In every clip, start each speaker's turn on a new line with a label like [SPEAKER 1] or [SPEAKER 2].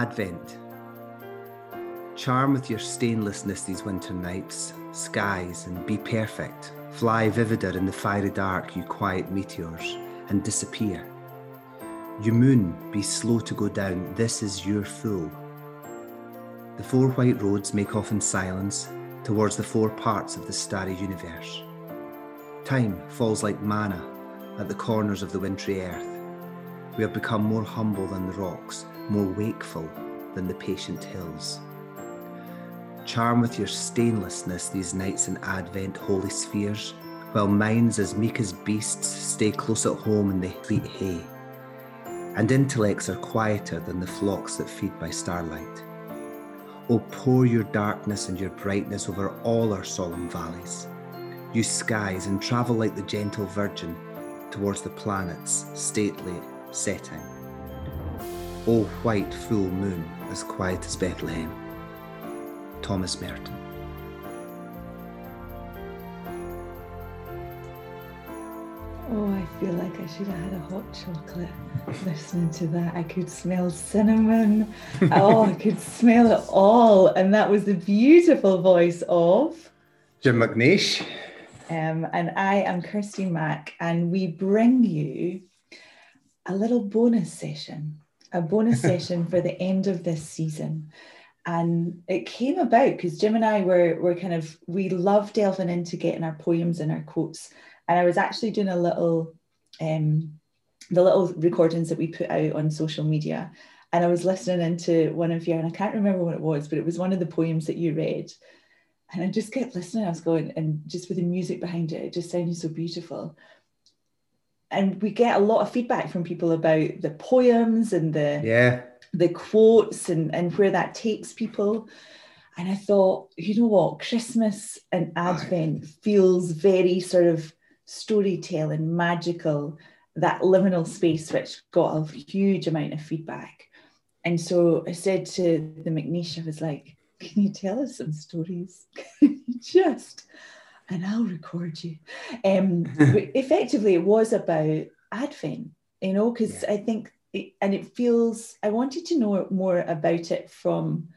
[SPEAKER 1] Advent. Charm with your stainlessness these winter nights, skies, and be perfect. Fly vivider in the fiery dark, you quiet meteors, and disappear. You moon, be slow to go down, this is your fool. The four white roads make off in silence towards the four parts of the starry universe. Time falls like manna at the corners of the wintry earth. We have become more humble than the rocks, more wakeful than the patient hills. Charm with your stainlessness these nights in Advent, holy spheres, while minds as meek as beasts stay close at home in the wheat hay, and intellects are quieter than the flocks that feed by starlight. O pour your darkness and your brightness over all our solemn valleys. You skies and travel like the gentle Virgin towards the planet's stately setting. O white full moon, as quiet as Bethlehem. Thomas Merton.
[SPEAKER 2] Oh, I feel like I should have had a hot chocolate listening to that. I could smell cinnamon. oh, I could smell it all. And that was the beautiful voice of
[SPEAKER 1] Jim McNeish.
[SPEAKER 2] Um, and I am Kirsty Mack, and we bring you a little bonus session, a bonus session for the end of this season. And it came about because Jim and I were, were kind of, we love delving into getting our poems and our quotes and I was actually doing a little, um, the little recordings that we put out on social media. And I was listening into one of your, and I can't remember what it was, but it was one of the poems that you read. And I just kept listening. I was going, and just with the music behind it, it just sounded so beautiful. And we get a lot of feedback from people about the poems and the
[SPEAKER 1] yeah
[SPEAKER 2] the quotes and, and where that takes people. And I thought, you know what, Christmas and Advent feels very sort of storytelling, magical, that liminal space, which got a huge amount of feedback. And so I said to the McNeish, I was like, can you tell us some stories? Just, and I'll record you. Um, effectively, it was about Advent, you know, because yeah. I think, it, and it feels, I wanted to know more about it from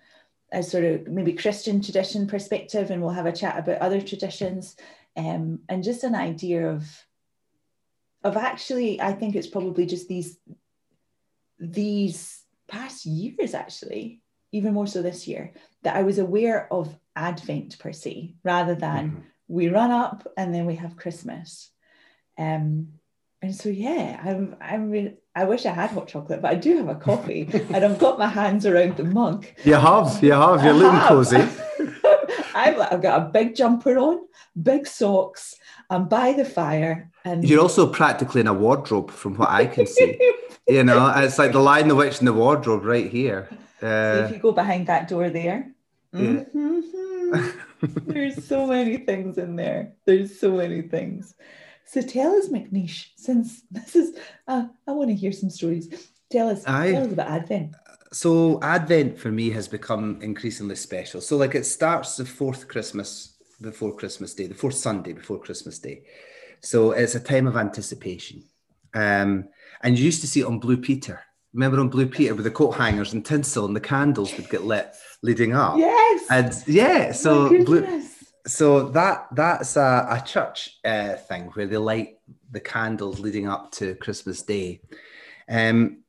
[SPEAKER 2] a sort of maybe Christian tradition perspective, and we'll have a chat about other traditions um, and just an idea of of actually i think it's probably just these these past years actually even more so this year that i was aware of advent per se rather than mm-hmm. We run up and then we have christmas um and so yeah i'm i'm re- i wish i had hot chocolate but i do have a coffee and i've got my hands around the mug
[SPEAKER 1] you have you have you're looking cozy
[SPEAKER 2] I've, I've got a big jumper on, big socks. I'm by the fire. And
[SPEAKER 1] you're also practically in a wardrobe, from what I can see. you know, it's like the Lion, the Witch, in the wardrobe right here.
[SPEAKER 2] Uh, if you go behind that door there, yeah. mm-hmm. There's so many things in there. There's so many things. So tell us, McNeish, since this is, uh, I want to hear some stories. Tell us, I, tell us about Advent
[SPEAKER 1] so Advent for me has become increasingly special. So like it starts the fourth Christmas before Christmas Day, the fourth Sunday before Christmas Day. So it's a time of anticipation. Um, and you used to see it on Blue Peter. Remember on Blue Peter with the coat hangers and tinsel and the candles would get lit leading up.
[SPEAKER 2] Yes.
[SPEAKER 1] And yeah, so blue, so that that's a, a church uh, thing where they light the candles leading up to Christmas Day. Um,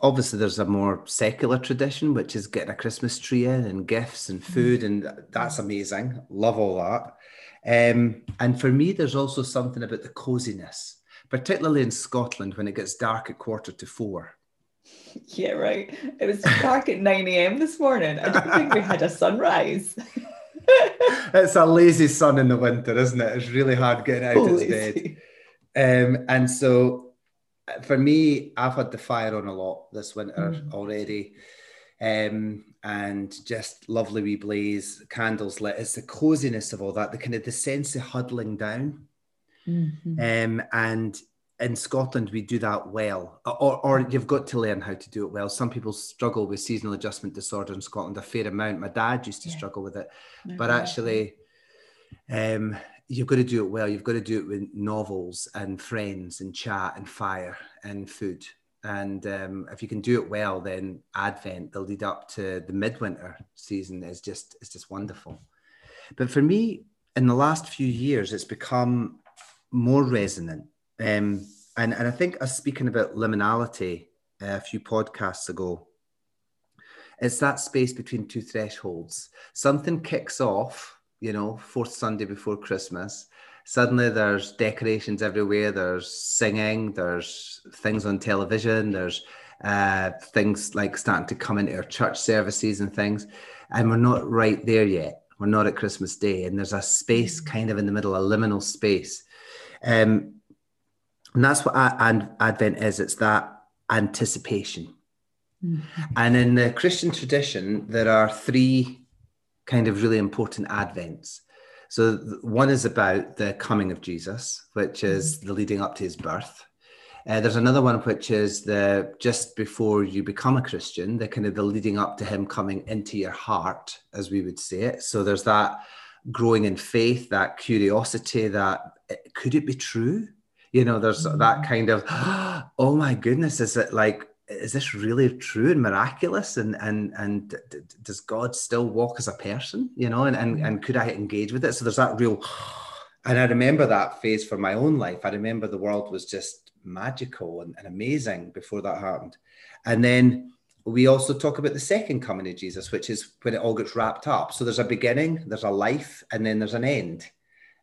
[SPEAKER 1] obviously there's a more secular tradition which is getting a christmas tree in and gifts and mm. food and that's amazing love all that um, and for me there's also something about the coziness particularly in scotland when it gets dark at quarter to four
[SPEAKER 2] yeah right it was dark at 9 a.m this morning i don't think we had a sunrise
[SPEAKER 1] it's a lazy sun in the winter isn't it it's really hard getting out of bed um, and so for me, I've had the fire on a lot this winter mm. already. Um, and just lovely wee blaze, candles lit. It's the coziness of all that, the kind of the sense of huddling down. Mm-hmm. Um, and in Scotland, we do that well, or, or you've got to learn how to do it well. Some people struggle with seasonal adjustment disorder in Scotland a fair amount. My dad used to yeah. struggle with it, but actually, um, you've got to do it well. You've got to do it with novels and friends and chat and fire and food. And um, if you can do it well, then Advent, the lead up to the midwinter season, is just is just wonderful. But for me, in the last few years, it's become more resonant. Um, and, and I think I was speaking about liminality uh, a few podcasts ago. It's that space between two thresholds. Something kicks off, you know, fourth Sunday before Christmas. Suddenly there's decorations everywhere, there's singing, there's things on television, there's uh, things like starting to come into our church services and things. And we're not right there yet. We're not at Christmas Day. And there's a space mm. kind of in the middle, a liminal space. Um, and that's what Advent is it's that anticipation. Mm-hmm. And in the Christian tradition, there are three kind of really important Advents. So one is about the coming of Jesus, which is mm-hmm. the leading up to his birth. Uh, there's another one which is the just before you become a Christian, the kind of the leading up to him coming into your heart, as we would say it. So there's that growing in faith, that curiosity, that eh, could it be true? You know, there's that mm. kind of, oh my goodness, is it like is this really true and miraculous? And and and d- does god still walk as a person you know and, and mm. and could i engage with it? So there's that real and i remember that phase for my own life. I remember the world was just magical and, and amazing before that happened. And then we also talk about the second coming of jesus which is when it all gets wrapped up. So there's a beginning there's a life and then there's an end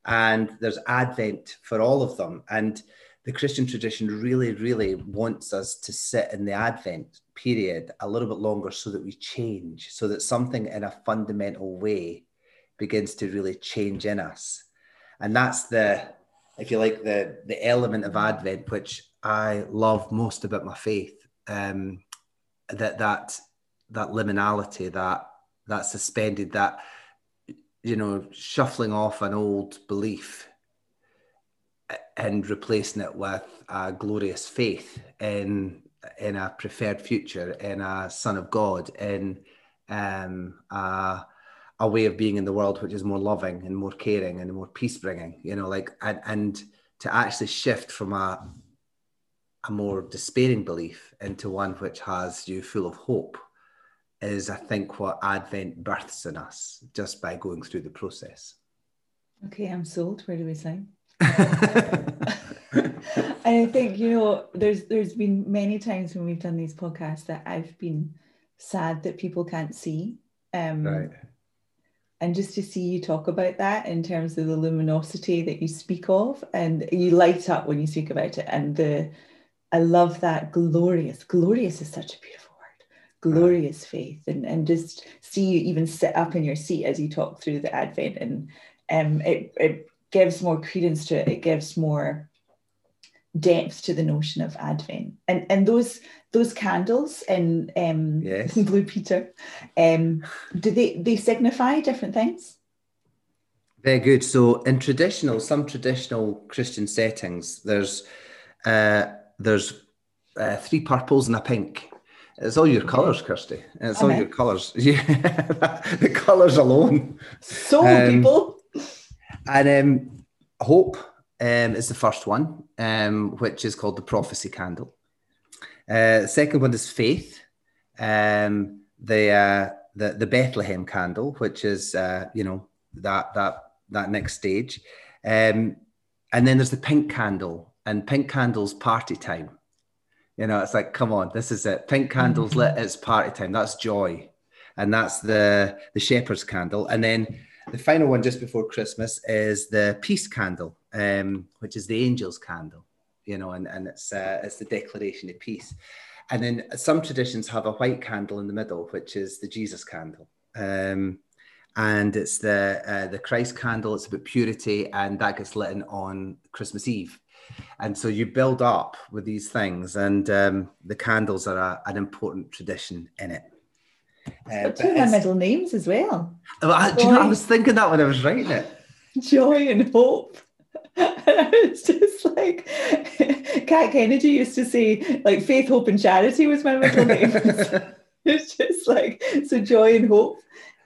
[SPEAKER 1] and there's advent for all of them and the Christian tradition really, really wants us to sit in the Advent period a little bit longer so that we change, so that something in a fundamental way begins to really change in us. And that's the, if you like, the the element of Advent which I love most about my faith. Um, that that that liminality, that that suspended, that you know, shuffling off an old belief and replacing it with a glorious faith in in a preferred future, in a Son of God, in um, a, a way of being in the world which is more loving and more caring and more peace bringing. You know, like and and to actually shift from a a more despairing belief into one which has you full of hope is, I think, what Advent births in us just by going through the process.
[SPEAKER 2] Okay, I'm sold. Where do we sign? I think you know there's there's been many times when we've done these podcasts that I've been sad that people can't see. Um, right. And just to see you talk about that in terms of the luminosity that you speak of, and you light up when you speak about it, and the I love that glorious. Glorious is such a beautiful. Glorious faith, and and just see you even sit up in your seat as you talk through the Advent, and um, it it gives more credence to it. It gives more depth to the notion of Advent. And and those those candles in um yes. Blue Peter, um, do they they signify different things?
[SPEAKER 1] Very good. So in traditional, some traditional Christian settings, there's uh, there's uh, three purples and a pink. It's all your colours, Kirsty. It's all your colours. Yeah, the colours alone.
[SPEAKER 2] So um, people.
[SPEAKER 1] And um, hope um, is the first one, um, which is called the prophecy candle. Uh, second one is faith, um, the, uh, the the Bethlehem candle, which is uh, you know that that that next stage, um, and then there's the pink candle, and pink candles party time. You know, it's like, come on, this is it. Pink candles mm-hmm. lit, it's party time. That's joy, and that's the the shepherd's candle, and then the final one just before Christmas is the peace candle, um, which is the angel's candle, you know, and, and it's uh, it's the declaration of peace. And then some traditions have a white candle in the middle, which is the Jesus candle. Um, and it's the uh, the Christ candle. It's about purity, and that gets lit on Christmas Eve. And so you build up with these things, and um, the candles are a, an important tradition in it.
[SPEAKER 2] Uh, two of my middle names as well.
[SPEAKER 1] well I, do you know, I was thinking that when I was writing it.
[SPEAKER 2] Joy and hope. And it's just like Kat Kennedy used to say, like faith, hope, and charity was my middle name. it's just like so joy and hope.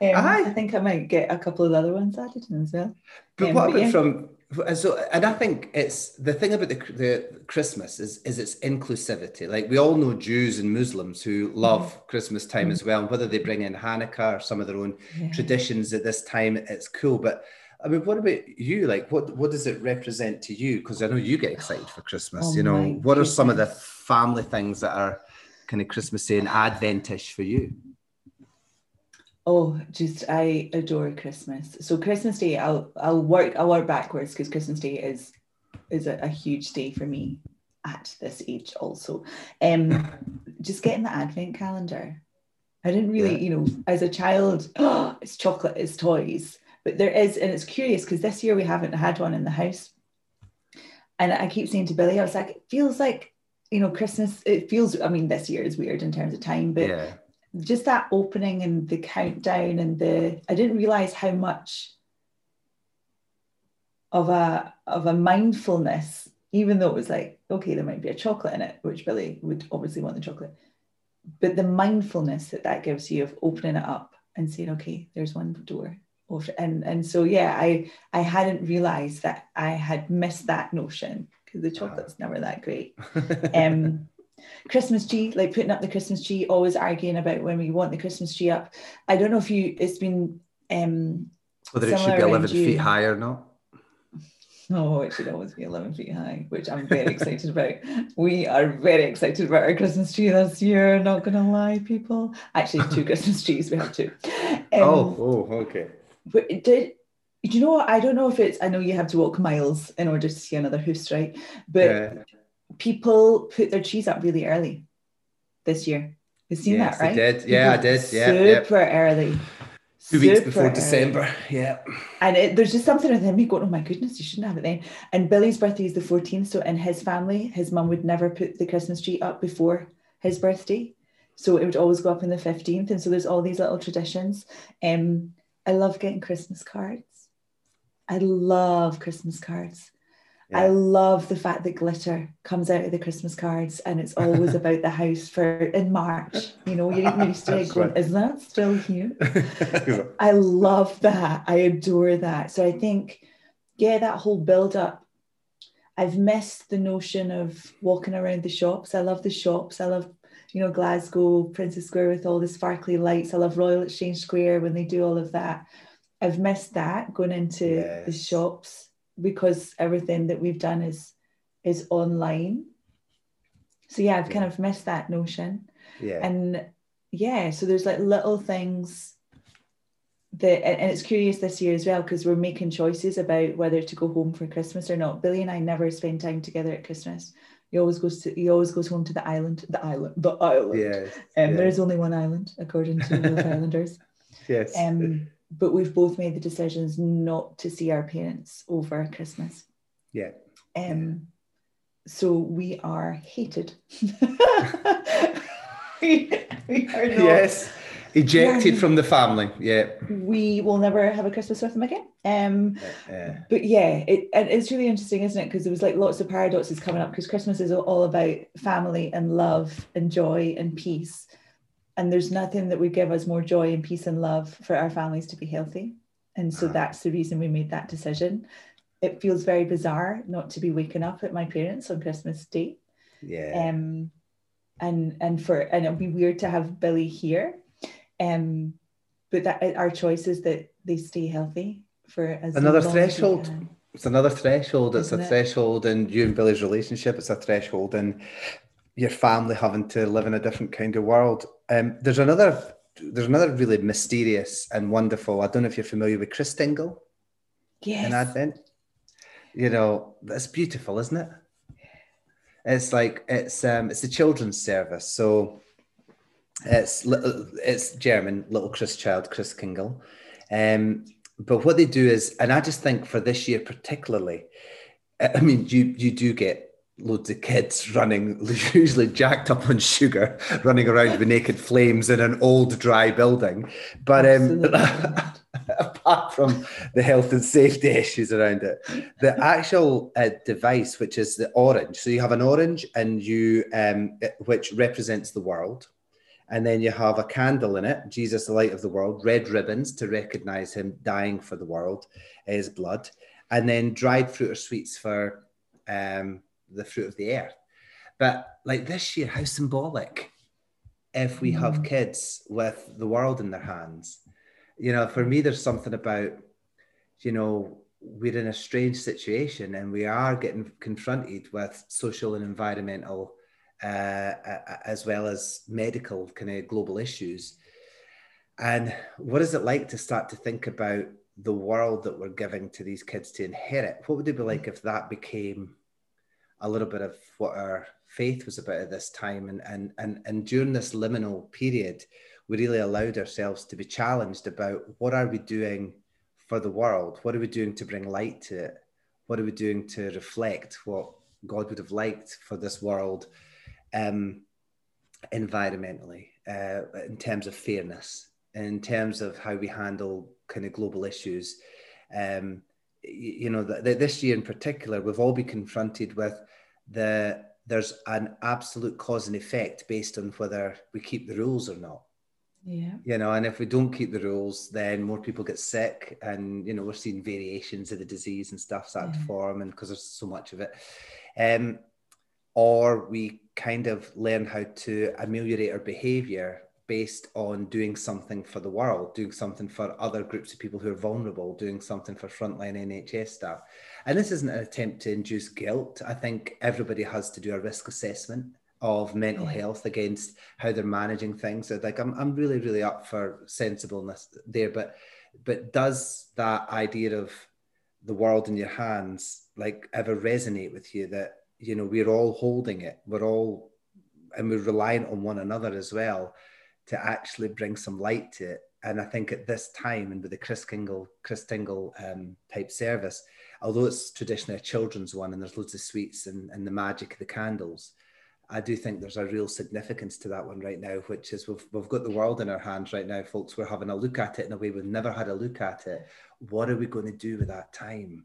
[SPEAKER 2] Um, I think I might get a couple of other ones added in as well.
[SPEAKER 1] But um, what about yeah. from so, and I think it's the thing about the, the Christmas is is its inclusivity. Like we all know Jews and Muslims who love mm. Christmas time mm. as well, and whether they bring in Hanukkah or some of their own yeah. traditions at this time, it's cool. But I mean, what about you? Like, what what does it represent to you? Because I know you get excited for Christmas. Oh you know, what goodness. are some of the family things that are kind of Christmassy and Adventish for you?
[SPEAKER 2] Oh, just I adore Christmas. So Christmas Day, I'll I'll work I'll work backwards because Christmas Day is is a, a, huge day for me at this age also. Um, just getting the Advent calendar. I didn't really, yeah. you know, as a child, oh, it's chocolate, it's toys. But there is, and it's curious because this year we haven't had one in the house. And I keep saying to Billy, I was like, it feels like, you know, Christmas, it feels, I mean, this year is weird in terms of time, but yeah just that opening and the countdown and the I didn't realize how much of a of a mindfulness, even though it was like, okay, there might be a chocolate in it, which Billy would obviously want the chocolate, but the mindfulness that that gives you of opening it up and saying, okay, there's one door. And and so yeah, I I hadn't realized that I had missed that notion because the chocolate's never that great. Um, Christmas tree, like putting up the Christmas tree, always arguing about when we want the Christmas tree up. I don't know if you, it's been um,
[SPEAKER 1] whether it should be 11 feet high or not.
[SPEAKER 2] Oh, it should always be 11 feet high, which I'm very excited about. We are very excited about our Christmas tree this year, not going to lie, people. Actually, two Christmas trees, we have two.
[SPEAKER 1] Um, oh, oh, okay.
[SPEAKER 2] But did, do you know what? I don't know if it's, I know you have to walk miles in order to see another hoose, right? But yeah people put their cheese up really early this year. You've seen yes, that, right?
[SPEAKER 1] I did. Yeah, I did. Yeah,
[SPEAKER 2] super
[SPEAKER 1] yep.
[SPEAKER 2] early.
[SPEAKER 1] Two weeks before early. December. Yeah.
[SPEAKER 2] And it, there's just something with him. You go, oh my goodness, you shouldn't have it then. And Billy's birthday is the 14th. So in his family, his mum would never put the Christmas tree up before his birthday. So it would always go up on the 15th. And so there's all these little traditions. Um, I love getting Christmas cards. I love Christmas cards. Yeah. I love the fact that glitter comes out of the Christmas cards and it's always about the house for in March. You know, you're even used to it going, right. is that still here? I love that. I adore that. So I think, yeah, that whole build up. I've missed the notion of walking around the shops. I love the shops. I love, you know, Glasgow, Princes Square with all the sparkly lights. I love Royal Exchange Square when they do all of that. I've missed that going into yes. the shops because everything that we've done is is online. So yeah, I've kind of missed that notion.
[SPEAKER 1] Yeah.
[SPEAKER 2] And yeah, so there's like little things that and it's curious this year as well because we're making choices about whether to go home for Christmas or not. Billy and I never spend time together at Christmas. He always goes to he always goes home to the island, the island, the island.
[SPEAKER 1] Yeah.
[SPEAKER 2] Um, yeah. there is only one island according to the Islanders.
[SPEAKER 1] Yes.
[SPEAKER 2] Um but we've both made the decisions not to see our parents over Christmas.
[SPEAKER 1] Yeah.
[SPEAKER 2] Um, so we are hated. we, we are not.
[SPEAKER 1] Yes. Ejected from the family. Yeah.
[SPEAKER 2] We will never have a Christmas with them again. Um, yeah. But yeah, it, and it's really interesting, isn't it? Because there was like lots of paradoxes coming up because Christmas is all about family and love and joy and peace and there's nothing that would give us more joy and peace and love for our families to be healthy. And so that's the reason we made that decision. It feels very bizarre not to be waking up at my parents on christmas day.
[SPEAKER 1] Yeah.
[SPEAKER 2] Um and and for and it'd be weird to have billy here. Um but that our choice is that they stay healthy for as
[SPEAKER 1] another threshold. it's another threshold. It's Isn't a it? threshold in you and billy's relationship. It's a threshold in your family having to live in a different kind of world. Um, there's another there's another really mysterious and wonderful. I don't know if you're familiar with Chris Christingle.
[SPEAKER 2] Yes.
[SPEAKER 1] In Advent. You know, that's beautiful, isn't it? It's like it's um it's a children's service. So it's it's German, little Chris child, Christkindl. Um, but what they do is, and I just think for this year particularly, I mean, you you do get loads of kids running, usually jacked up on sugar, running around with naked flames in an old dry building. But um, apart from the health and safety issues around it, the actual uh, device, which is the orange, so you have an orange and you, um, which represents the world. And then you have a candle in it, Jesus, the light of the world, red ribbons to recognize him dying for the world, his blood and then dried fruit or sweets for um, the fruit of the earth. But like this year, how symbolic if we have mm. kids with the world in their hands. You know, for me, there's something about, you know, we're in a strange situation and we are getting confronted with social and environmental uh, as well as medical kind of global issues. And what is it like to start to think about the world that we're giving to these kids to inherit? What would it be like if that became a little bit of what our faith was about at this time? And, and, and, and during this liminal period, we really allowed ourselves to be challenged about what are we doing for the world? What are we doing to bring light to it? What are we doing to reflect what God would have liked for this world um, environmentally, uh, in terms of fairness, in terms of how we handle kind of global issues? Um, you know, the, the, this year in particular, we've all been confronted with the there's an absolute cause and effect based on whether we keep the rules or not.
[SPEAKER 2] Yeah.
[SPEAKER 1] You know, and if we don't keep the rules, then more people get sick, and you know we're seeing variations of the disease and stuff starting yeah. to form, and because there's so much of it, um, or we kind of learn how to ameliorate our behaviour based on doing something for the world, doing something for other groups of people who are vulnerable, doing something for frontline NHS staff. And this isn't an attempt to induce guilt. I think everybody has to do a risk assessment of mental mm-hmm. health against how they're managing things. So like I'm, I'm really, really up for sensibleness there. But but does that idea of the world in your hands like ever resonate with you that you know we're all holding it, we're all and we're reliant on one another as well to actually bring some light to it. And I think at this time and with the Chris Kingle, Chris Tingle um, type service, although it's traditionally a children's one and there's loads of sweets and, and the magic of the candles, I do think there's a real significance to that one right now, which is we've, we've got the world in our hands right now, folks. We're having a look at it in a way we've never had a look at it. What are we going to do with that time?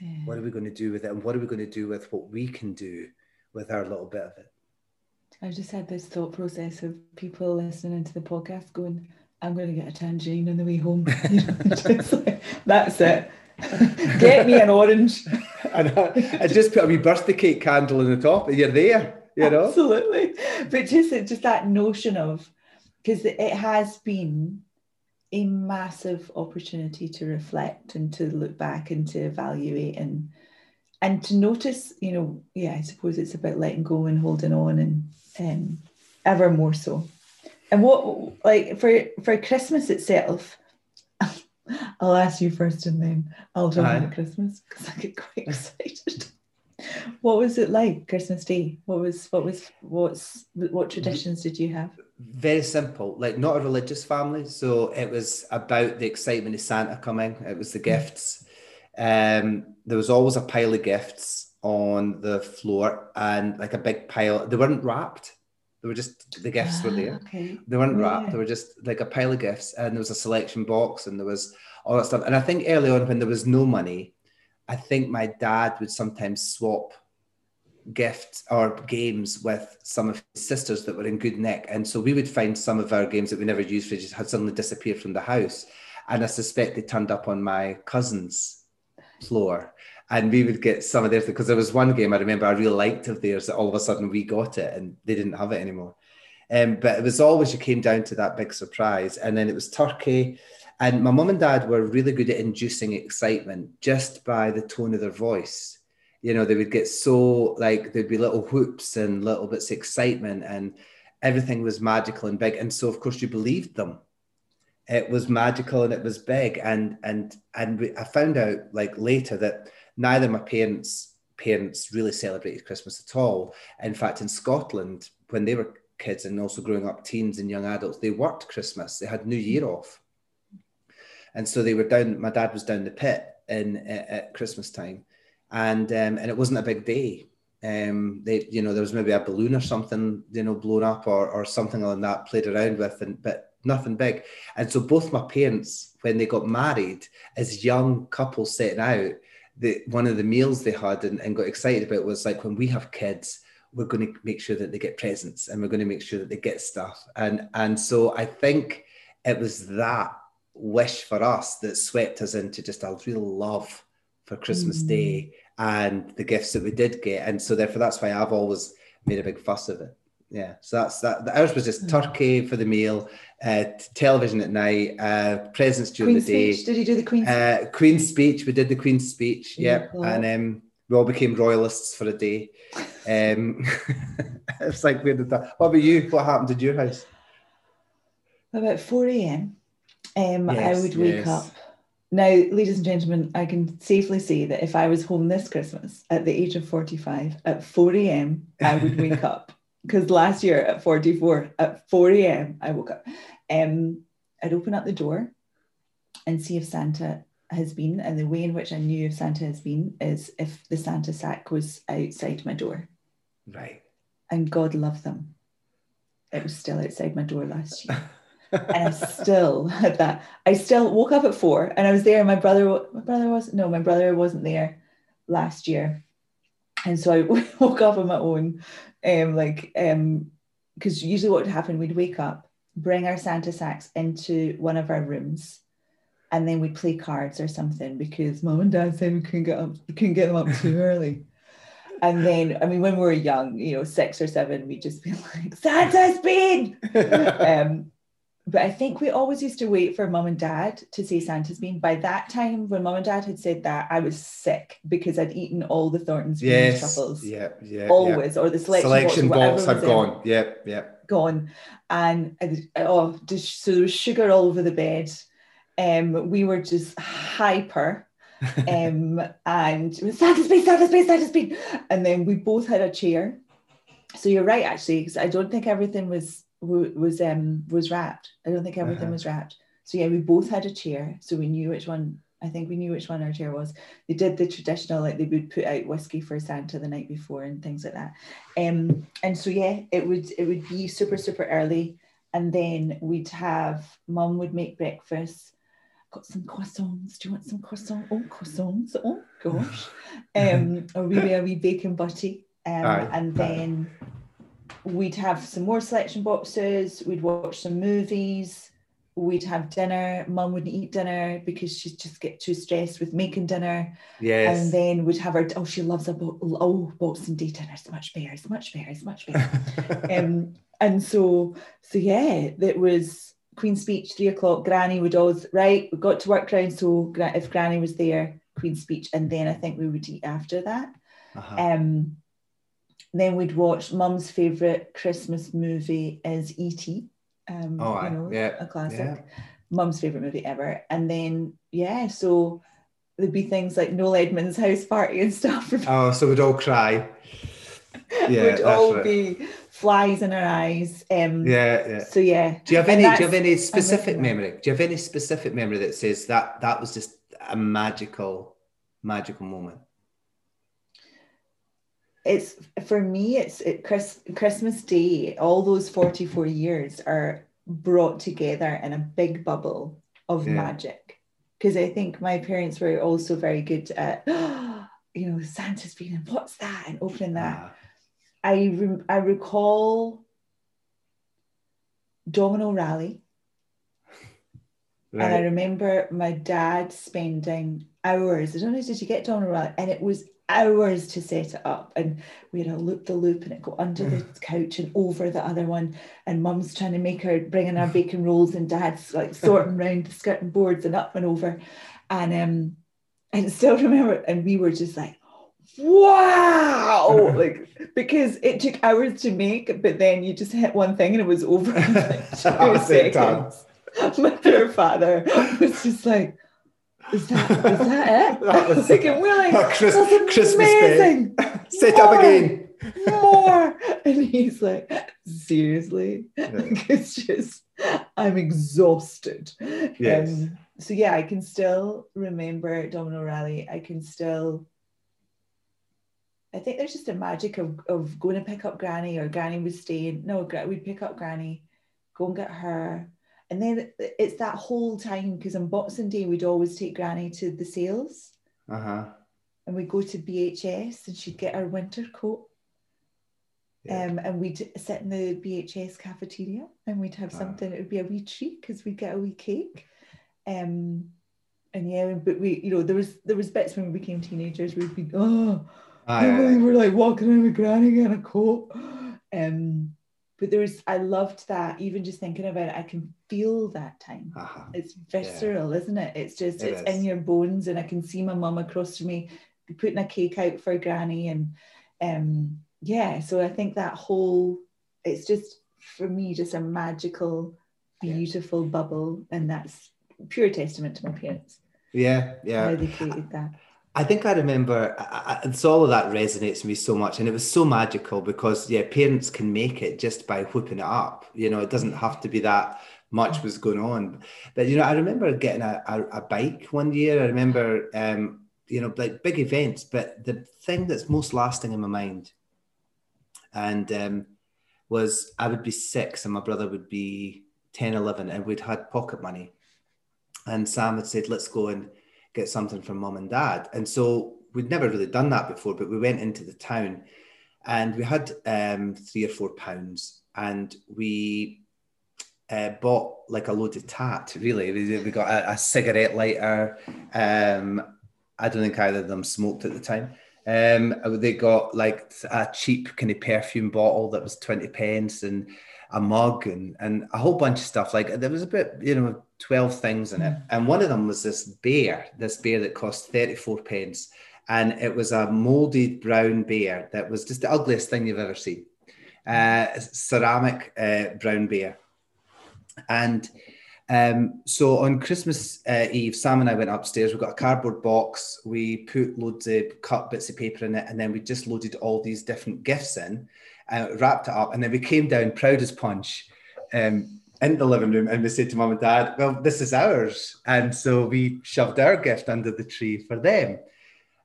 [SPEAKER 1] Yeah. What are we going to do with it? And what are we going to do with what we can do with our little bit of it?
[SPEAKER 2] I just had this thought process of people listening to the podcast going, I'm going to get a tangerine on the way home. You know, like, that's it. get me an orange.
[SPEAKER 1] and I, I just put a wee birthday cake candle in the top, and you're there you know
[SPEAKER 2] absolutely but just just that notion of because it has been a massive opportunity to reflect and to look back and to evaluate and and to notice you know yeah i suppose it's about letting go and holding on and um, ever more so and what like for for christmas itself i'll ask you first and then i'll jump into christmas because i get quite excited what was it like Christmas Day? What was what was what's what traditions did you have?
[SPEAKER 1] Very simple, like not a religious family, so it was about the excitement of Santa coming. It was the mm. gifts. Um, there was always a pile of gifts on the floor, and like a big pile. They weren't wrapped. They were just the gifts were there.
[SPEAKER 2] Ah, okay.
[SPEAKER 1] They weren't wrapped. They were just like a pile of gifts, and there was a selection box, and there was all that stuff. And I think early on, when there was no money, I think my dad would sometimes swap gifts or games with some of his sisters that were in good nick. And so we would find some of our games that we never used for just had suddenly disappeared from the house. And I suspect they turned up on my cousin's floor. And we would get some of theirs because there was one game I remember I really liked of theirs that all of a sudden we got it and they didn't have it anymore. Um, but it was always you came down to that big surprise. And then it was turkey and my mum and dad were really good at inducing excitement just by the tone of their voice. You know, they would get so like there'd be little whoops and little bits of excitement, and everything was magical and big. And so, of course, you believed them. It was magical and it was big. And and and we, I found out like later that neither my parents parents really celebrated Christmas at all. In fact, in Scotland, when they were kids and also growing up teens and young adults, they worked Christmas. They had New Year off and so they were down. My dad was down the pit in at, at Christmas time, and um, and it wasn't a big day. Um, they, you know, there was maybe a balloon or something, you know, blown up or or something like that played around with, and but nothing big. And so both my parents, when they got married, as young couples setting out, the one of the meals they had and, and got excited about was like when we have kids, we're going to make sure that they get presents and we're going to make sure that they get stuff. And and so I think it was that wish for us that swept us into just a real love for Christmas
[SPEAKER 2] Mm.
[SPEAKER 1] Day and the gifts that we did get. And so therefore that's why I've always made a big fuss of it. Yeah. So that's that ours was just
[SPEAKER 2] Mm.
[SPEAKER 1] turkey for the meal, uh, television at night, uh, presents during
[SPEAKER 2] Queen's
[SPEAKER 1] the day.
[SPEAKER 2] speech. Did you do the Queen's
[SPEAKER 1] Uh, Queen's speech. We did the Queen's speech. Yep.
[SPEAKER 2] Beautiful.
[SPEAKER 1] And um, we all became royalists for a day. Um, it's like we did that. What about you? What happened at your house?
[SPEAKER 2] About 4 a.m. Um, I would wake
[SPEAKER 1] yes.
[SPEAKER 2] up. Now, ladies and gentlemen, I can safely say that if I was home this Christmas at the age of 45 at 4 a.m., I would wake up. Because last year at 44, at 4 a.m., I woke up. Um, I'd open up the door and see if Santa has been. And the way in which I knew if Santa has been is if the Santa sack was outside my door.
[SPEAKER 1] Right.
[SPEAKER 2] And God love them. It was still outside my door last year and I still had that. I still woke up at four, and I was there. My brother, my brother was no, my brother wasn't there last year, and so I woke up on my own, um, like um, because usually what would happen, we'd wake up, bring our Santa sacks into one of our rooms, and then we'd play cards or something because mom and dad said we couldn't get up, we couldn't get them up too early. And then, I mean, when we were young, you know, six or seven, we'd just be like, Santa's been um, but I think we always used to wait for mum and dad to say Santa's been. By that time, when mum and dad had said that, I was sick because I'd eaten all the Thornton's
[SPEAKER 1] yes.
[SPEAKER 2] truffles.
[SPEAKER 1] Yeah. Yeah.
[SPEAKER 2] Always, or the selection,
[SPEAKER 1] Selection
[SPEAKER 2] box,
[SPEAKER 1] box had
[SPEAKER 2] was in,
[SPEAKER 1] gone. Yep. Yep.
[SPEAKER 2] gone, and I oh, just, so there was sugar all over the bed. Um, we were just hyper, um, and Santa's been, Santa's been, Santa's been, and then we both had a chair. So you're right, actually, because I don't think everything was wa- was um was wrapped. I don't think everything
[SPEAKER 1] Uh-huh.
[SPEAKER 2] was wrapped. So yeah, we both had a chair, so we knew which one. I think we knew which one our chair was. They did the traditional, like they would put out whiskey for Santa the night before and things like that. Um, and so yeah, it would it would be super super early, and then we'd have mum would make breakfast. Got some croissants. Do you want some croissants? Oh, croissants. Oh gosh. Um, or maybe a wee bacon butty. Um, and then we'd have some more selection boxes. We'd watch some movies. We'd have dinner. Mum wouldn't eat dinner because she'd just get too stressed with making dinner.
[SPEAKER 1] Yes.
[SPEAKER 2] And then we'd have her, oh, she loves a bo- oh Boxing Day dinner. It's much better. It's much better. It's much better. um, and so so yeah, that was Queen's speech three o'clock. Granny would always right. We got to work round. So if Granny was there, Queen's speech, and then I think we would eat after that.
[SPEAKER 1] Uh-huh.
[SPEAKER 2] Um, then we'd watch Mum's favorite Christmas movie is E.T. Um,
[SPEAKER 1] Oh,
[SPEAKER 2] you know,
[SPEAKER 1] Yeah,
[SPEAKER 2] a classic.
[SPEAKER 1] yeah.
[SPEAKER 2] Mum's favorite movie ever. And then yeah, so there'd be things like Noel Edmonds' house party and stuff.
[SPEAKER 1] oh, so we'd all cry. Yeah,
[SPEAKER 2] would all
[SPEAKER 1] right.
[SPEAKER 2] be flies in our eyes. Um,
[SPEAKER 1] Yeah. Yeah.
[SPEAKER 2] So yeah.
[SPEAKER 1] Do you have
[SPEAKER 2] And
[SPEAKER 1] any? Do you have any specific memory? Do you have any specific memory that says that that was just a magical, magical moment?
[SPEAKER 2] It's for me it's it, Chris, christmas day all those 44 years are brought together in a big bubble of
[SPEAKER 1] Yeah.
[SPEAKER 2] magic because i think my parents were also very good at you know santa's been and what's that and opening that
[SPEAKER 1] Ah,
[SPEAKER 2] i rem- i recall domino rally and I remember my dad spending hours. I don't know, did you get Domino Rally? And it was hours to set it up. And we had a loop the loop and it go under the couch and over the other one. And mum's trying to make her bringing our bacon rolls and dad's like sorting round the skirting boards and up and over. And um and still remember and we were just like, wow, like because it took hours to make, but then you just hit one thing and it was over in like two
[SPEAKER 1] That's it, done.
[SPEAKER 2] seconds. My poor father was just like, is that is that it?
[SPEAKER 1] That was-
[SPEAKER 2] like, and
[SPEAKER 1] that Chris-
[SPEAKER 2] that's
[SPEAKER 1] Christmas
[SPEAKER 2] amazing.
[SPEAKER 1] Set up again.
[SPEAKER 2] More. And he's like, seriously?
[SPEAKER 1] Yeah.
[SPEAKER 2] It's just, I'm exhausted.
[SPEAKER 1] Yes.
[SPEAKER 2] Um, so yeah, I can still remember Domino Rally. I can still I think there's just a magic of, of going to pick up Granny or Granny was staying. No, we'd pick up Granny, go and get her. And then it's that whole time because on Boxing Day we'd always take Granny to the sales
[SPEAKER 1] Uh huh.
[SPEAKER 2] and we'd go to BHS and she'd get her winter coat.
[SPEAKER 1] Yeah.
[SPEAKER 2] Um, and we'd sit in the BHS cafeteria and we'd have
[SPEAKER 1] Ah.
[SPEAKER 2] something, it would be a wee treat because we'd get a wee cake. Um, and yeah, but we, you know, there was there was bits when we became teenagers we'd be oh, we were like walking around with granny in a coat. Um, but there was I loved that. Even just thinking about it, I can feel that time. Uh-huh. It's visceral, yeah. isn't it? It's just it it's is. in your bones, and I can see my mum across from me putting a cake out for granny, and um, yeah. So I think that whole it's just for me just a magical, beautiful yeah. bubble, and that's pure testament to my parents.
[SPEAKER 1] Yeah, yeah.
[SPEAKER 2] How they created that.
[SPEAKER 1] I think I remember, I, it's all of that resonates with me so much. And it was so magical because, yeah, parents can make it just by whipping it up. You know, it doesn't have to be that much was going on. But, you know, I remember getting a, a, a bike one year. I remember, um, you know, like big events. But the thing that's most lasting in my mind and um, was I would be six and my brother would be 10, 11, and we'd had pocket money and Sam had said, let's go and get something from mom and dad. And so we'd never really done that before, but we went into the town and we had um, three or four pounds and we uh, bought like a load of tat, really. We, we got a, a, cigarette lighter. Um, I don't think either of them smoked at the time. Um, they got like a cheap kind of perfume bottle that was 20 pence and a mug and, and a whole bunch of stuff. Like there was a bit, you know, 12 things in it. Mm. And one of them was this bear, this bear that cost 34 pence. And it was a molded brown bear that was just the ugliest thing you've ever seen. Uh, ceramic uh, brown bear. And um, so on Christmas uh, Eve, Sam and I went upstairs. We got a cardboard box. We put loads of cut bits of paper in it, and then we just loaded all these different gifts in, uh, wrapped it up, and then we came down proud as punch. Um, in the living room and we said to mom and dad, well, this is ours. And so we shoved our gift under the tree for them.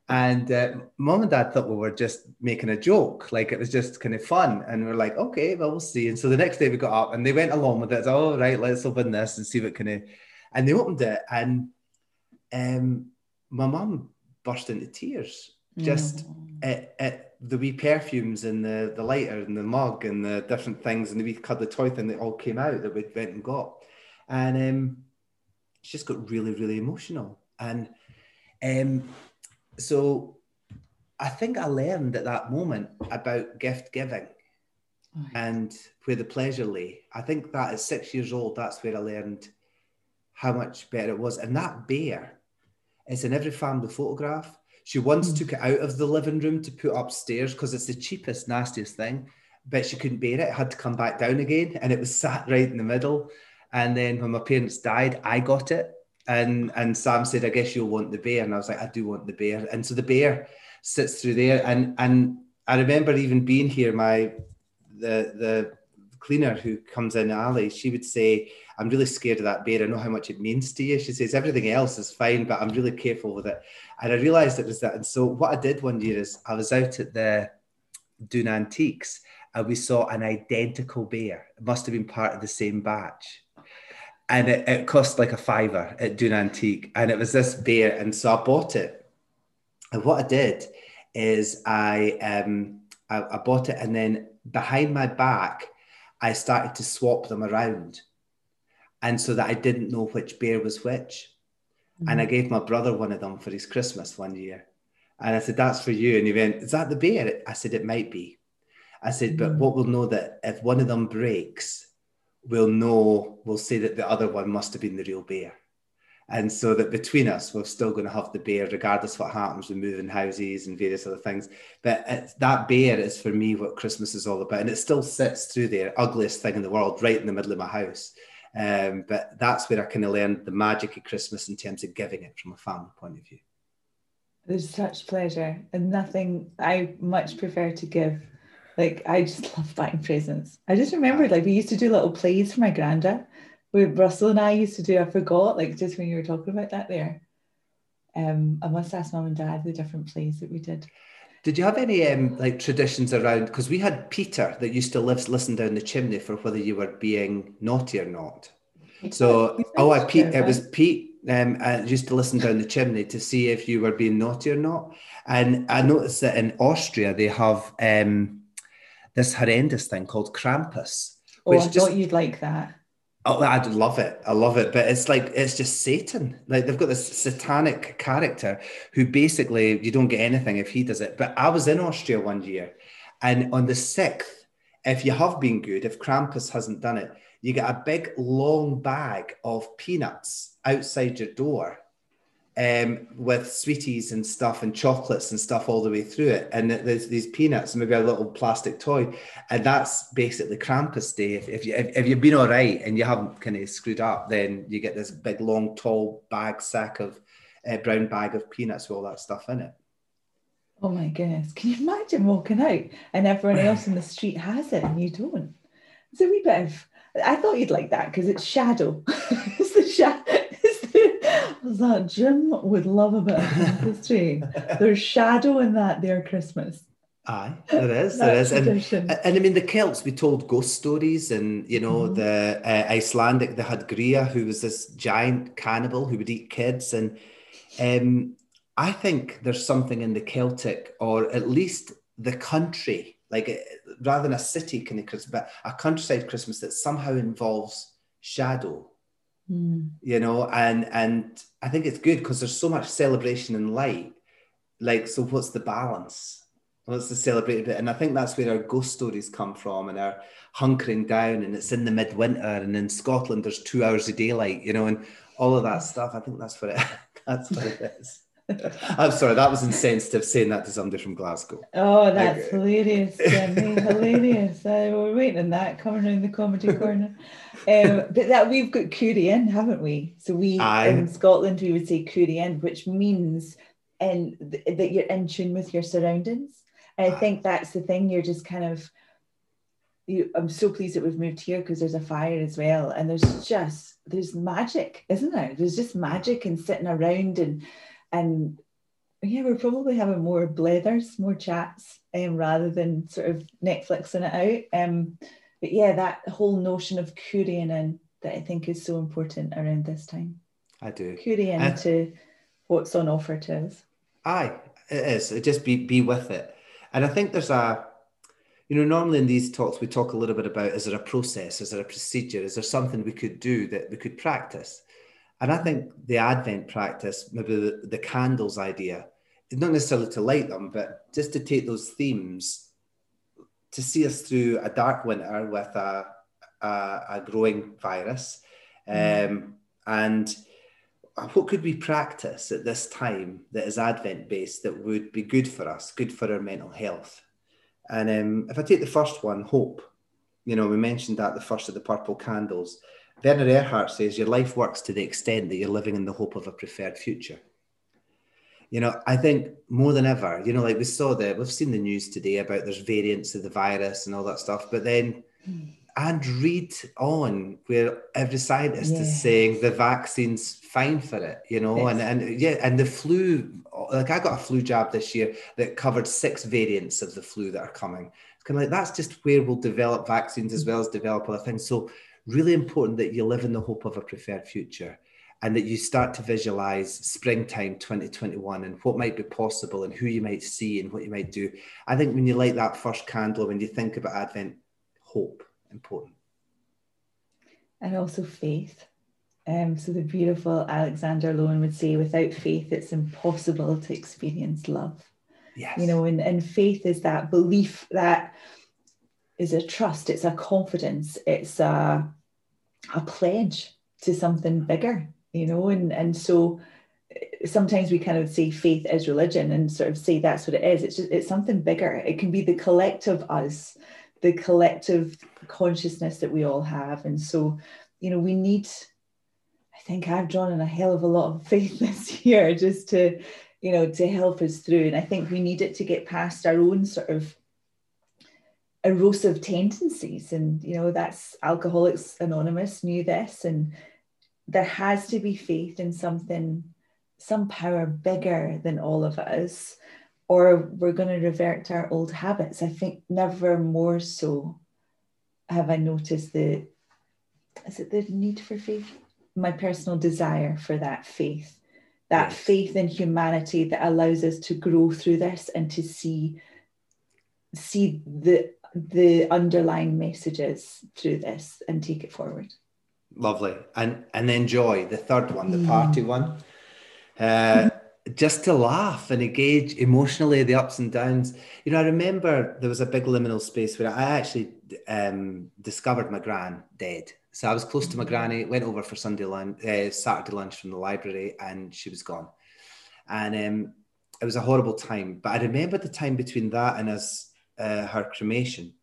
[SPEAKER 1] And uh, mom and dad thought we were just making a joke, like it was just kind of fun. And we are like, okay, well, we'll see. And so the next day we got up and they went along with it. Oh, right, let's open this and see what kind of. And they opened it, and um, my mum burst into tears just mm. at the wee perfumes and the, the lighter and the mug and the different things and the wee cuddly toy thing that all came out that we went and got. And um, she just got really, really emotional. And um, so I think I learned at that moment about gift giving oh, and where the pleasure lay. I think that at six years old, that's where I learned how much better it was. And that bear is in every family photograph. She once mm. took it out of the living room to put upstairs because it's the cheapest, nastiest thing. But she couldn't bear it. it. Had to come back down again, and it was sat right in the middle. And then when my parents died, I got it, and and Sam said, "I guess you'll want the bear," and I was like, "I do want the bear." And so the bear sits through there, and and I remember even being here. My the the cleaner who comes in, Ali, she would say, I'm really scared of that bear. I know how much it means to you. She says, everything else is fine, but I'm really careful with it. And I realized it was that. And so what I did one year is I was out at the Dune Antiques and we saw an identical bear. It must have been part of the same batch. And it, it cost like a fiver at Dune Antique. And it was this bear. And so I bought it. And what I did is I um I, I bought it and then behind my back, I started to swap them around and so that I didn't know which bear was which. Mm-hmm. And I mm-hmm. gave my brother one of them for his Christmas one year. And I said, That's for you. And he went, Is that the bear? I said, It might be. I said, mm-hmm. But what we'll know that if one of them breaks, we'll know, we'll say that the other one must have been the real bear. And so that between us, we're still going to have the bear, regardless what happens with moving houses and various other things. But that bear is for me what Christmas is all about. And it still sits through there, ugliest thing in the world, right in the middle of my house. Um, but that's where I kind of learned the magic of Christmas in terms of giving it from a family point of view.
[SPEAKER 2] There's such pleasure and nothing I much prefer to give. Like I just love buying presents. I just remembered like we used to do little plays for my granda. With Russell and I used to do, I forgot, like just when you were talking about that there. Um, I must ask mom and dad the different plays that we did.
[SPEAKER 1] Did you have any um, like traditions around? Because we had Peter that used to live listen down the chimney for whether you were being naughty or not. So oh, I Pete. It was Pete. Um, I used to listen down the chimney to see if you were being naughty or not. And I noticed that in Austria they have um, this horrendous thing called Krampus.
[SPEAKER 2] Oh, I just, thought you'd like that.
[SPEAKER 1] Oh, I'd love it. I love it. But it's like, it's just Satan. Like they've got this satanic character who basically you don't get anything if he does it. But I was in Austria one year and on the 6th, if you have been good, if Krampus hasn't done it, you get a big long bag of peanuts outside your door um, with sweeties and stuff and chocolates and stuff all the way through it. And there's these peanuts, maybe a little plastic toy. And that's basically Krampus Day. If, if, you, if, you've been all right and you haven't kind of screwed up, then you get this big, long, tall bag sack of uh, brown bag of peanuts with all that stuff in it.
[SPEAKER 2] Oh my goodness. Can you imagine walking out and everyone else in the street has it and you don't? It's a wee bit of, I thought you'd like that because it's shadow. it's the shadow that Jim would love a bit of history. There's shadow in that there Christmas.
[SPEAKER 1] Aye, there is, there is, and, and, I mean the Celts. We told ghost stories, and you know mm-hmm. the uh, Icelandic. They had Grýla, who was this giant cannibal who would eat kids, and um, I think there's something in the Celtic, or at least the country, like uh, rather than a city kind of Christmas, but a countryside Christmas that somehow involves shadow
[SPEAKER 2] Mm.
[SPEAKER 1] You know, and and I think it's good because there's so much celebration and light. Like, so what's the balance? What's the celebrated bit? And I think that's where our ghost stories come from and our hunkering down, and it's in the midwinter, and in Scotland there's two hours of daylight, you know, and all of that stuff. I think that's what it that's what it is. I'm sorry, that was insensitive saying that to somebody from Glasgow.
[SPEAKER 2] Oh, that's hilarious, Jimmy. hilarious. Uh, we're waiting on that coming around the comedy corner. Um, but that we've got coorie in, haven't we? So we Aye. in Scotland we would say coorie in, which means and th- that you're in tune with your surroundings. And I think that's the thing. You're just kind of you, I'm so pleased that we've moved here because there's a fire as well, and there's just there's magic, isn't there? There's just magic in sitting around and and yeah, we're probably having more blethers, more chats, um, rather than sort of Netflixing it out. Um, but yeah, that whole notion of coorie in that I think is so important around this time.
[SPEAKER 1] I do.
[SPEAKER 2] coorie in uh, to what's on offer to us.
[SPEAKER 1] Aye, it is. It just be be with it. And I think there's a, you know, normally in these talks we talk a little bit about is there a process, is there a procedure, is there something we could do that we could practice? And I think the Advent practice, maybe the, the candles idea, not necessarily to light them, but just to take those themes to see us through a dark winter with a, a, a growing virus. Mm. Um, and what could we practice at this time that is Advent based that would be good for us, good for our mental health? And um, if I take the first one, hope, you know, we mentioned that the first of the purple candles. Werner Erhard says your life works to the extent that you're living in the hope of a preferred future. You know, I think more than ever, you know, like we saw that we've seen the news today about there's variants of the virus and all that stuff, but then hmm. and read on where every scientist yeah. is saying the vaccine's fine for it, you know, and and yeah, and the flu, like I got a flu jab this year that covered six variants of the flu that are coming. It's kind of like that's just where we'll develop vaccines as hmm. well as develop other things. So really important that you live in the hope of a preferred future and that you start to visualize springtime 2021 and what might be possible and who you might see and what you might do. I think when you light that first candle, when you think about Advent, hope, important.
[SPEAKER 2] And also faith. Um, so the beautiful Alexander Lowen would say, without faith, it's impossible to experience love.
[SPEAKER 1] Yes.
[SPEAKER 2] You know, and, and faith is that belief that is a trust, it's a confidence, it's a, a pledge to something bigger, you know, and, and so eh, sometimes we kind of say faith is religion and sort of say that's what it is. It's just it's something bigger. It can be the collective us, the collective consciousness that we all have. And so, you know, we need, I think I've drawn in a hell of a lot of faith this year just to, you know, to help us through. And I think we need it to get past our own sort of erosive tendencies and you know that's alcoholics anonymous knew this and there has to be faith in something some power bigger than all of us or we're going to revert to our old habits i think never more so have i noticed the is it the need for faith my personal desire for that faith that yes. faith in humanity that allows us to grow through this and to see see the the underlying messages through this and take it forward.
[SPEAKER 1] Lovely. And and then joy, the third one, the party mm. one. Uh, just to laugh and engage emotionally the ups and downs. You know, I remember there was a big liminal space where I actually um, discovered my gran dead. So I was close to my mm. granny, went over for Sunday lunch, uh, Saturday lunch from the library, and she was gone. And um, it was a horrible time. But I remember the time between that and us, uh, her cremation.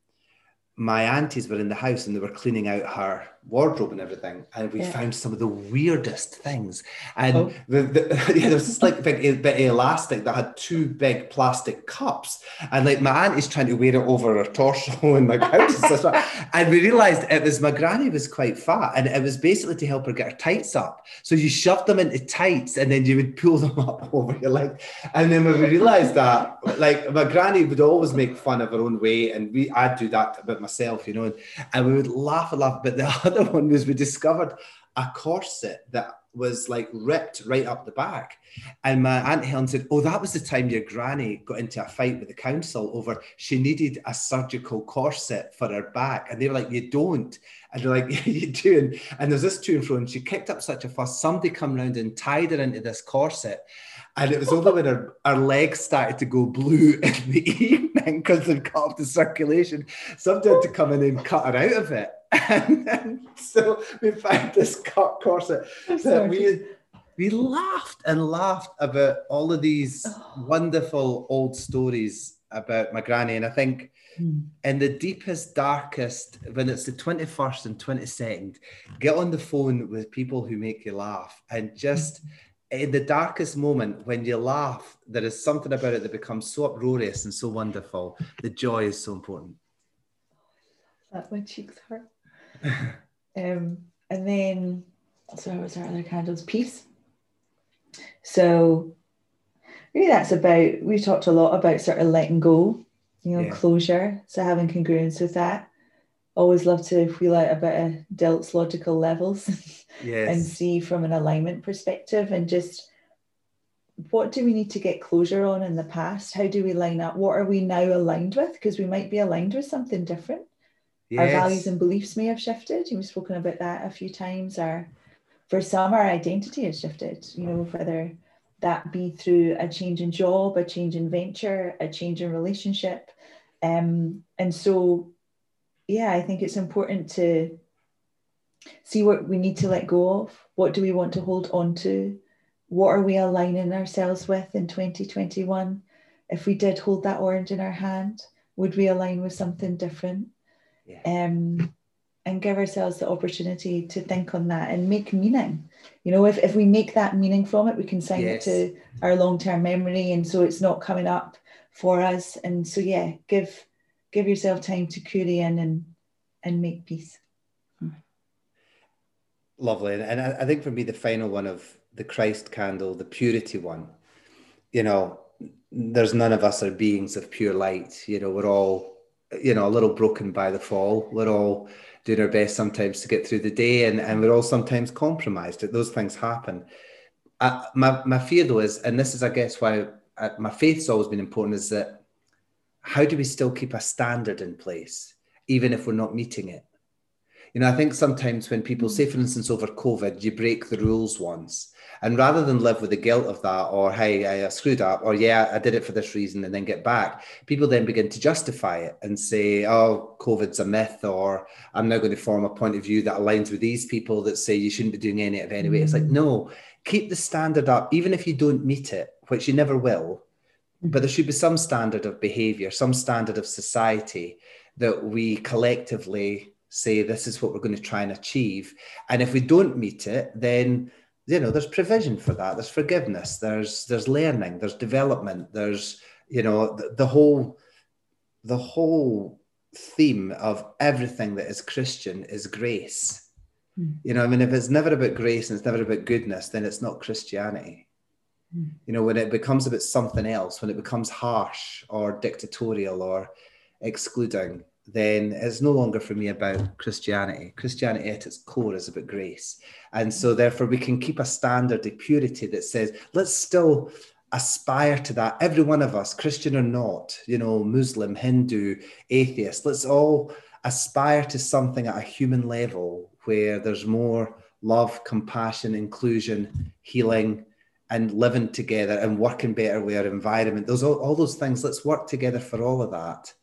[SPEAKER 1] My aunties were in the house and they were cleaning out her wardrobe and everything, and we yeah. found some of the weirdest things. And oh. the, the, yeah, there was this like big bit of elastic that had two big plastic cups, and like my auntie's trying to wear it over her torso and my couch and And we realised it was my granny was quite fat, and it was basically to help her get her tights up. So you shoved them into tights, and then you would pull them up over your leg. And then when we realised that, like my granny would always make fun of her own weight, and we I'd do that about myself, you know, and, and we would laugh and laugh. But the other one was we discovered a corset that was like ripped right up the back. And my Aunt Helen said, Oh, that was the time your granny got into a fight with the council over she needed a surgical corset for her back. And they were like, You don't. And they're like, Yeah, you do. And, and there's this to and fro. And she kicked up such a fuss. Somebody come round and tied her into this corset. And it was only when her, her legs started to go blue in the evening because they'd cut off the circulation. Somebody had to come in and cut her out of it. And, and so we found this cut corset that we we laughed and laughed about all of these oh. wonderful old stories about my granny. And I think mm. in the deepest, darkest, when it's the 21st and 22nd, get on the phone with people who make you laugh and just. Mm in the darkest moment when you laugh, there is something about it that becomes so uproarious and so wonderful. The joy is so important.
[SPEAKER 2] That my cheeks hurt. um, and then, so was our other candles? Peace. So, really, that's about. We've talked a lot about sort of letting go, you know, yeah. closure. So having congruence with that always love to feel out a bit of Dilts logical levels yes. and see from an alignment perspective and just what do we need to get closure on in the past? How do we line up? What are we now aligned with? Because we might be aligned with something different. Yes. Our values and beliefs may have shifted. We've spoken about that a few times. Our for some, our identity has shifted, you know, whether that be through a change in job, a change in venture, a change in relationship. Um, and so yeah, I think it's important to see what we need to let go of. What do we want to hold on to? What are we aligning ourselves with in 2021? If we did hold that orange in our hand, would we align with something different? Yeah. Um, and give ourselves the opportunity to think on that and make meaning. You know, if, if we make that meaning from it, we can sign yes. it to our long term memory. And so it's not coming up for us. And so, yeah, give give yourself time to query in and and make peace.
[SPEAKER 1] Lovely, and I, I think for me the final one of the Christ candle, the purity one. You know, there's none of us are beings of pure light. You know, we're all you know a little broken by the fall. We're all doing our best sometimes to get through the day, and and we're all sometimes compromised. Those things happen. Uh, my my fear though is, and this is I guess why uh, my faith's always been important, is that how do we still keep a standard in place, even if we're not meeting it? You know, I think sometimes when people mm. say, for instance, over COVID, you break the rules once, and rather than live with the guilt of that, or hey, I screwed up, or yeah, I did it for this reason, and then get back, people then begin to justify it and say, oh, COVID's a myth, or I'm now going to form a point of view that aligns with these people that say you shouldn't be doing any of it anyway. It's like, mm. no, keep the standard up, even if you don't meet it, which you never will mm. but there should be some standard of behavior, some standard of society that we collectively say this is what we're going to try and achieve. And if we don't meet it, then you know there's provision for that. There's forgiveness. There's there's learning. There's development. There's you know the, the whole the whole theme of everything that is Christian is grace. Mm. You know, I mean, if it's never about grace and it's never about goodness, then it's not Christianity. You know, when it becomes about something else, when it becomes harsh or dictatorial or excluding, then it's no longer for me about Christianity. Christianity at its core is about grace. And so, therefore, we can keep a standard of purity that says, let's still aspire to that. Every one of us, Christian or not, you know, Muslim, Hindu, atheist, let's all aspire to something at a human level where there's more love, compassion, inclusion, healing, and living together and working better with our environment. Those all, all those things. Let's work together for all of that,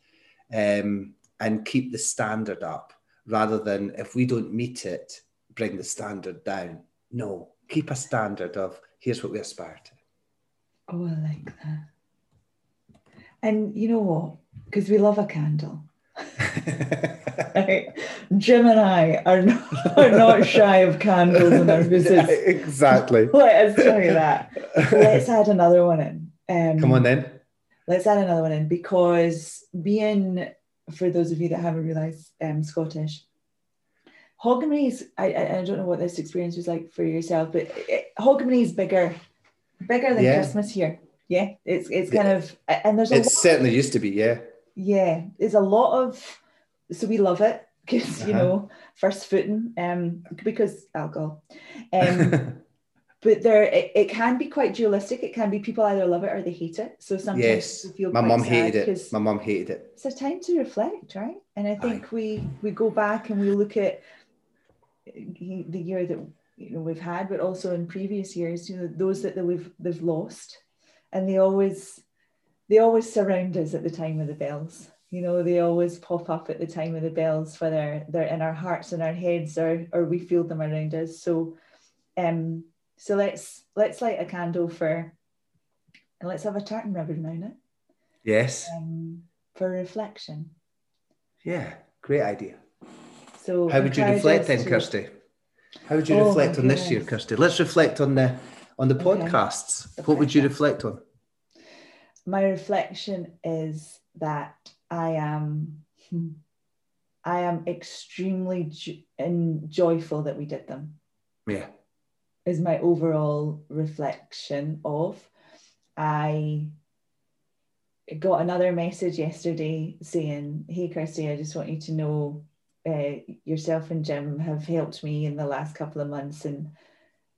[SPEAKER 1] um, and keep the standard up rather than if we don't meet it, bring the standard down. No, keep a standard of here's what we aspire to.
[SPEAKER 2] Oh, I like that. And you know what? Because we love a candle. Jim and I are not, are not shy of candles in our houses.
[SPEAKER 1] exactly.
[SPEAKER 2] Let us tell you that. Let's add another one in. Um,
[SPEAKER 1] Come on then.
[SPEAKER 2] Let's add another one in because being, for those of you that haven't realised, um, Scottish, Hogmanay is, I, I don't know what this experience was like for yourself, but Hogmanay is bigger, bigger than yeah. Christmas here. Yeah, it's it's kind of, and there's a
[SPEAKER 1] It certainly used to be, yeah
[SPEAKER 2] yeah, there's a lot of so we love it because uh-huh. you know first footing um because alcohol um but there it, it, can be quite dualistic. It can be people either love it or they hate it. So sometimes
[SPEAKER 1] yes. my mom hated it. my mom hated it.
[SPEAKER 2] it's a time to reflect right? And i think Aye. we we go back and we look at the year that you know we've had but also in previous years you know those that, that we've they've lost. And they always they always surround us at the time of the bells. You know, they always pop up at the time of the bells, whether they're in our hearts and our heads or or we feel them around us. So um so let's let's light a candle for and let's have a tartan ribbon around it.
[SPEAKER 1] Yes.
[SPEAKER 2] Um, for reflection.
[SPEAKER 1] Yeah, great idea.
[SPEAKER 2] So
[SPEAKER 1] how would you reflect then, to... Kirsty? How would you oh reflect on this year, Kirsty? Let's reflect on the on the okay. podcasts. The what would you reflect on?
[SPEAKER 2] my reflection is that I am I am extremely jo- and joyful that we did them.
[SPEAKER 1] Yeah.
[SPEAKER 2] Is my overall reflection of I got another message yesterday saying, Hey Kirsty, I just want you to know uh, yourself and Jim have helped me in the last couple of months. And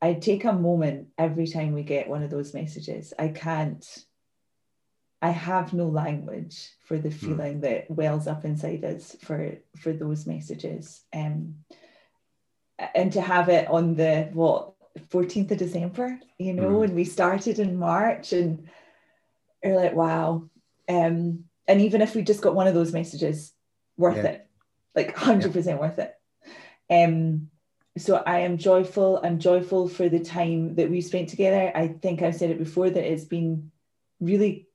[SPEAKER 2] I take a moment every time we get one of those messages. I can't I have no language for the hmm. feeling mm. that wells up inside us for for those messages. Um, and to have it on the what 14th of December, you know, mm. and we started in March and you're like, wow. Um, and even if we just got one of those messages, worth yeah. it, like 100% yeah. worth it. Um, so I am joyful. I'm joyful for the time that we spent together. I think I've said it before that it's been really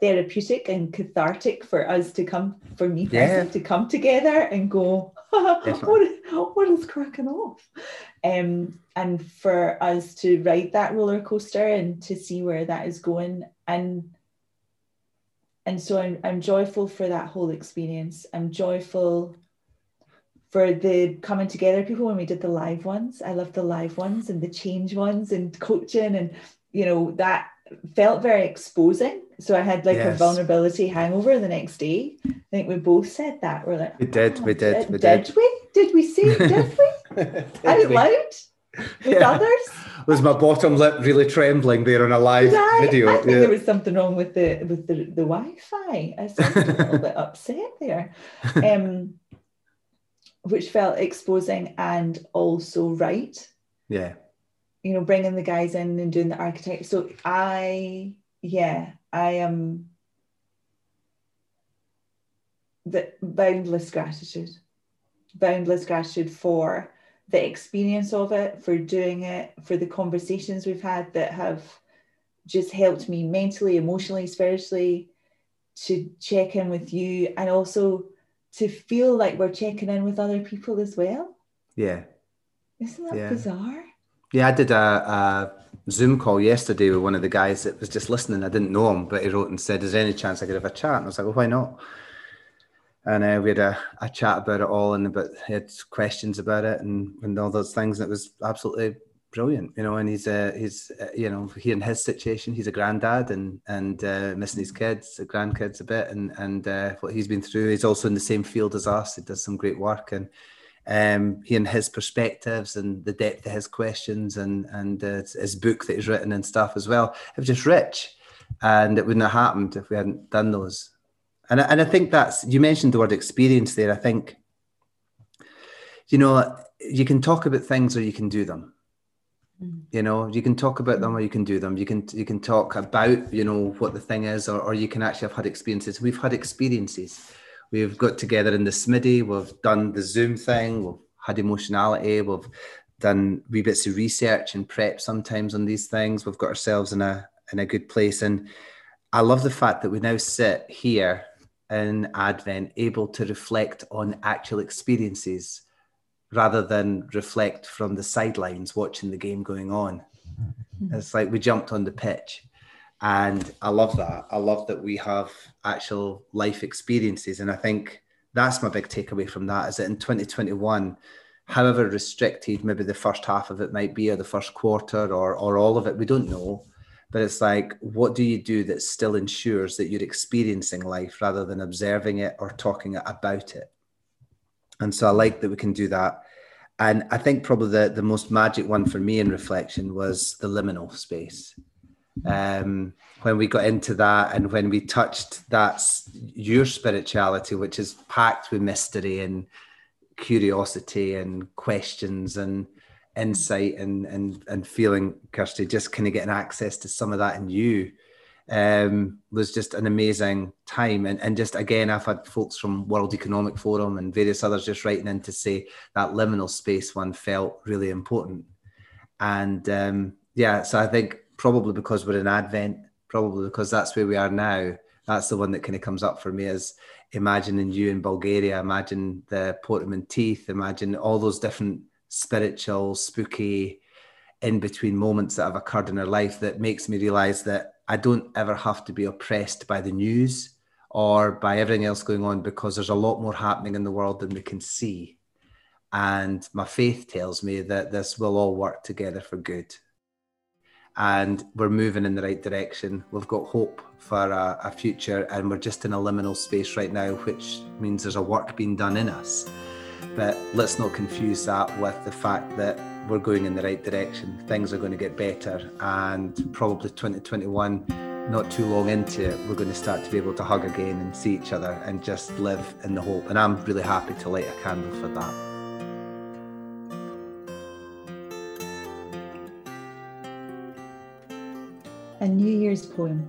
[SPEAKER 2] therapeutic and cathartic for us to come, for me yeah. to come together and go, what, what is cracking off? Um, and for us to ride that roller coaster and to see where that is going. And and so I'm, I'm joyful for that whole experience. I'm joyful for the coming together people when we did the live ones. I love the live ones and the change ones and coaching and you know that felt very exposing. So I had like yes. a vulnerability hangover the next day. I think we both said that. We're like,
[SPEAKER 1] we did, we did,
[SPEAKER 2] we did. Did we? Did we say it? Did we? did Out we? loud with yeah. others?
[SPEAKER 1] Was my bottom lip really trembling there on a live I, video?
[SPEAKER 2] I think yeah. there was something wrong with the with the, the Wi-Fi. I was a little bit upset there. Um, which felt exposing and also right.
[SPEAKER 1] Yeah
[SPEAKER 2] you know, bringing the guys in and doing the architect. So I, yeah, I am the boundless gratitude, boundless gratitude for the experience of it, for doing it, for the conversations we've had that have just helped me mentally, emotionally, spiritually to check in with you and also to feel like we're checking in with other people as well.
[SPEAKER 1] Yeah.
[SPEAKER 2] Isn't that yeah. bizarre?
[SPEAKER 1] Yeah, I did a, a, Zoom call yesterday with one of the guys that was just listening. I didn't know him, but he wrote and said, "Is there any chance I could have a chat?" And I was like, "Well, why not?" And uh, we had a, a chat about it all, and about had questions about it and, and all those things. And it was absolutely brilliant, you know. And he's uh, he's uh, you know he in his situation, he's a granddad and and uh, missing his kids, the grandkids a bit, and and uh, what he's been through. He's also in the same field as us. He does some great work, and um, hearing his perspectives and the depth of his questions and and uh, his book that he's written and stuff as well. It was just rich, and it wouldn't have happened if we hadn't done those. And and I think that's you mentioned the word experience there. I think you know, you can talk about things or you can do them. Mm. You know, you can talk about them or you can do them. You can you can talk about, you know, what the thing is, or, or you can actually have had experiences. We've had experiences. We've got together in the Smitty, we've done the Zoom thing, we've had emotionality, we've done wee bits of research and prep sometimes on these things. We've got ourselves in a in a good place. And I love the fact that we now sit here in Advent able to reflect on actual experiences rather than reflect from the sidelines watching the game going on. Mm-hmm. It's like we jumped on the pitch. And I love that. I love that we have actual life experiences. And I think that's my big takeaway from that is that in 2021, however restricted maybe the first half of it might be, or the first quarter, or, or all of it, we don't know. But it's like, what do you do that still ensures that you're experiencing life rather than observing it or talking about it? And so I like that we can do that. And I think probably the, the most magic one for me in reflection was the liminal space. Um, when we got into that and when we touched that's your spirituality, which is packed with mystery and curiosity and questions and insight and and and feeling, Kirsty, just kind of getting access to some of that in you um, was just an amazing time. And, and just again, I've had folks from World Economic Forum and various others just writing in to say that liminal space one felt really important. And um, yeah, so I think probably because we're in Advent, probably because that's where we are now. That's the one that kind of comes up for me is imagining you in Bulgaria, imagine the Portman teeth, imagine all those different spiritual, spooky, in between moments that have occurred in our life that makes me realize that I don't ever have to be oppressed by the news or by everything else going on because there's a lot more happening in the world than we can see. And my faith tells me that this will all work together for good. And we're moving in the right direction. We've got hope for a, a future, and we're just in a liminal space right now, which means there's a work being done in us. But let's not confuse that with the fact that we're going in the right direction. Things are going to get better, and probably 2021, not too long into it, we're going to start to be able to hug again and see each other and just live in the hope. And I'm really happy to light a candle for that.
[SPEAKER 2] A New Year's poem.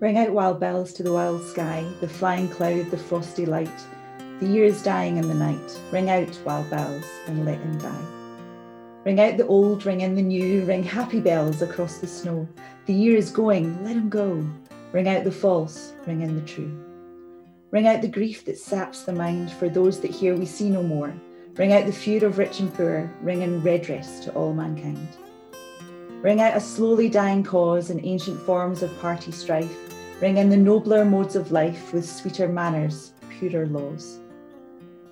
[SPEAKER 2] Ring out wild bells to the wild sky, the flying cloud, the frosty light the year is dying in the night. Ring out, wild bells, and let him die. Ring out the old, ring in the new, ring happy bells across the snow. The year is going, let him go. Ring out the false, ring in the true. Ring out the grief that saps the mind for those that here we see no more. Ring out the feud of rich and poor, ring in redress to all mankind. Ring out a slowly dying cause and ancient forms of party strife. Ring in the nobler modes of life with sweeter manners, purer laws.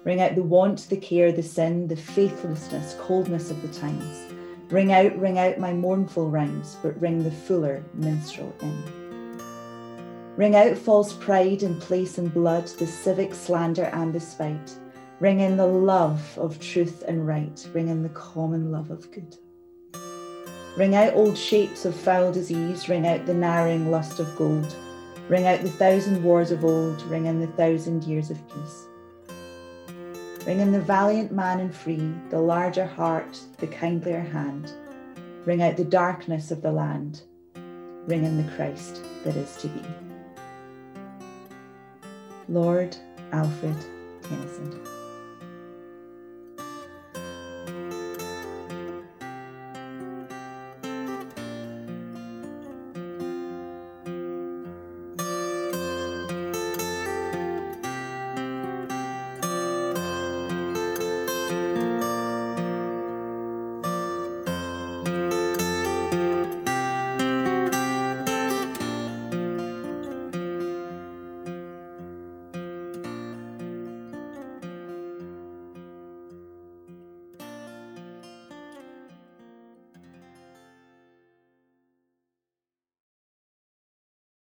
[SPEAKER 2] Ring out the want, the care, the sin, the faithlessness, coldness of the times. Ring out, ring out my mournful rhymes, but ring the fuller minstrel in. Ring out false pride and place and blood, the civic slander and the spite. Ring in the love of truth and right, ring in the common love of good. Ring out old shapes of foul disease, ring out the narrowing lust of gold. Ring out the thousand wars of old, ring in the thousand years of peace. Ring in the valiant man and free, the larger heart, the kindlier hand. Ring out the darkness of the land. Ring in the Christ that is to be. Lord Alfred Tennyson.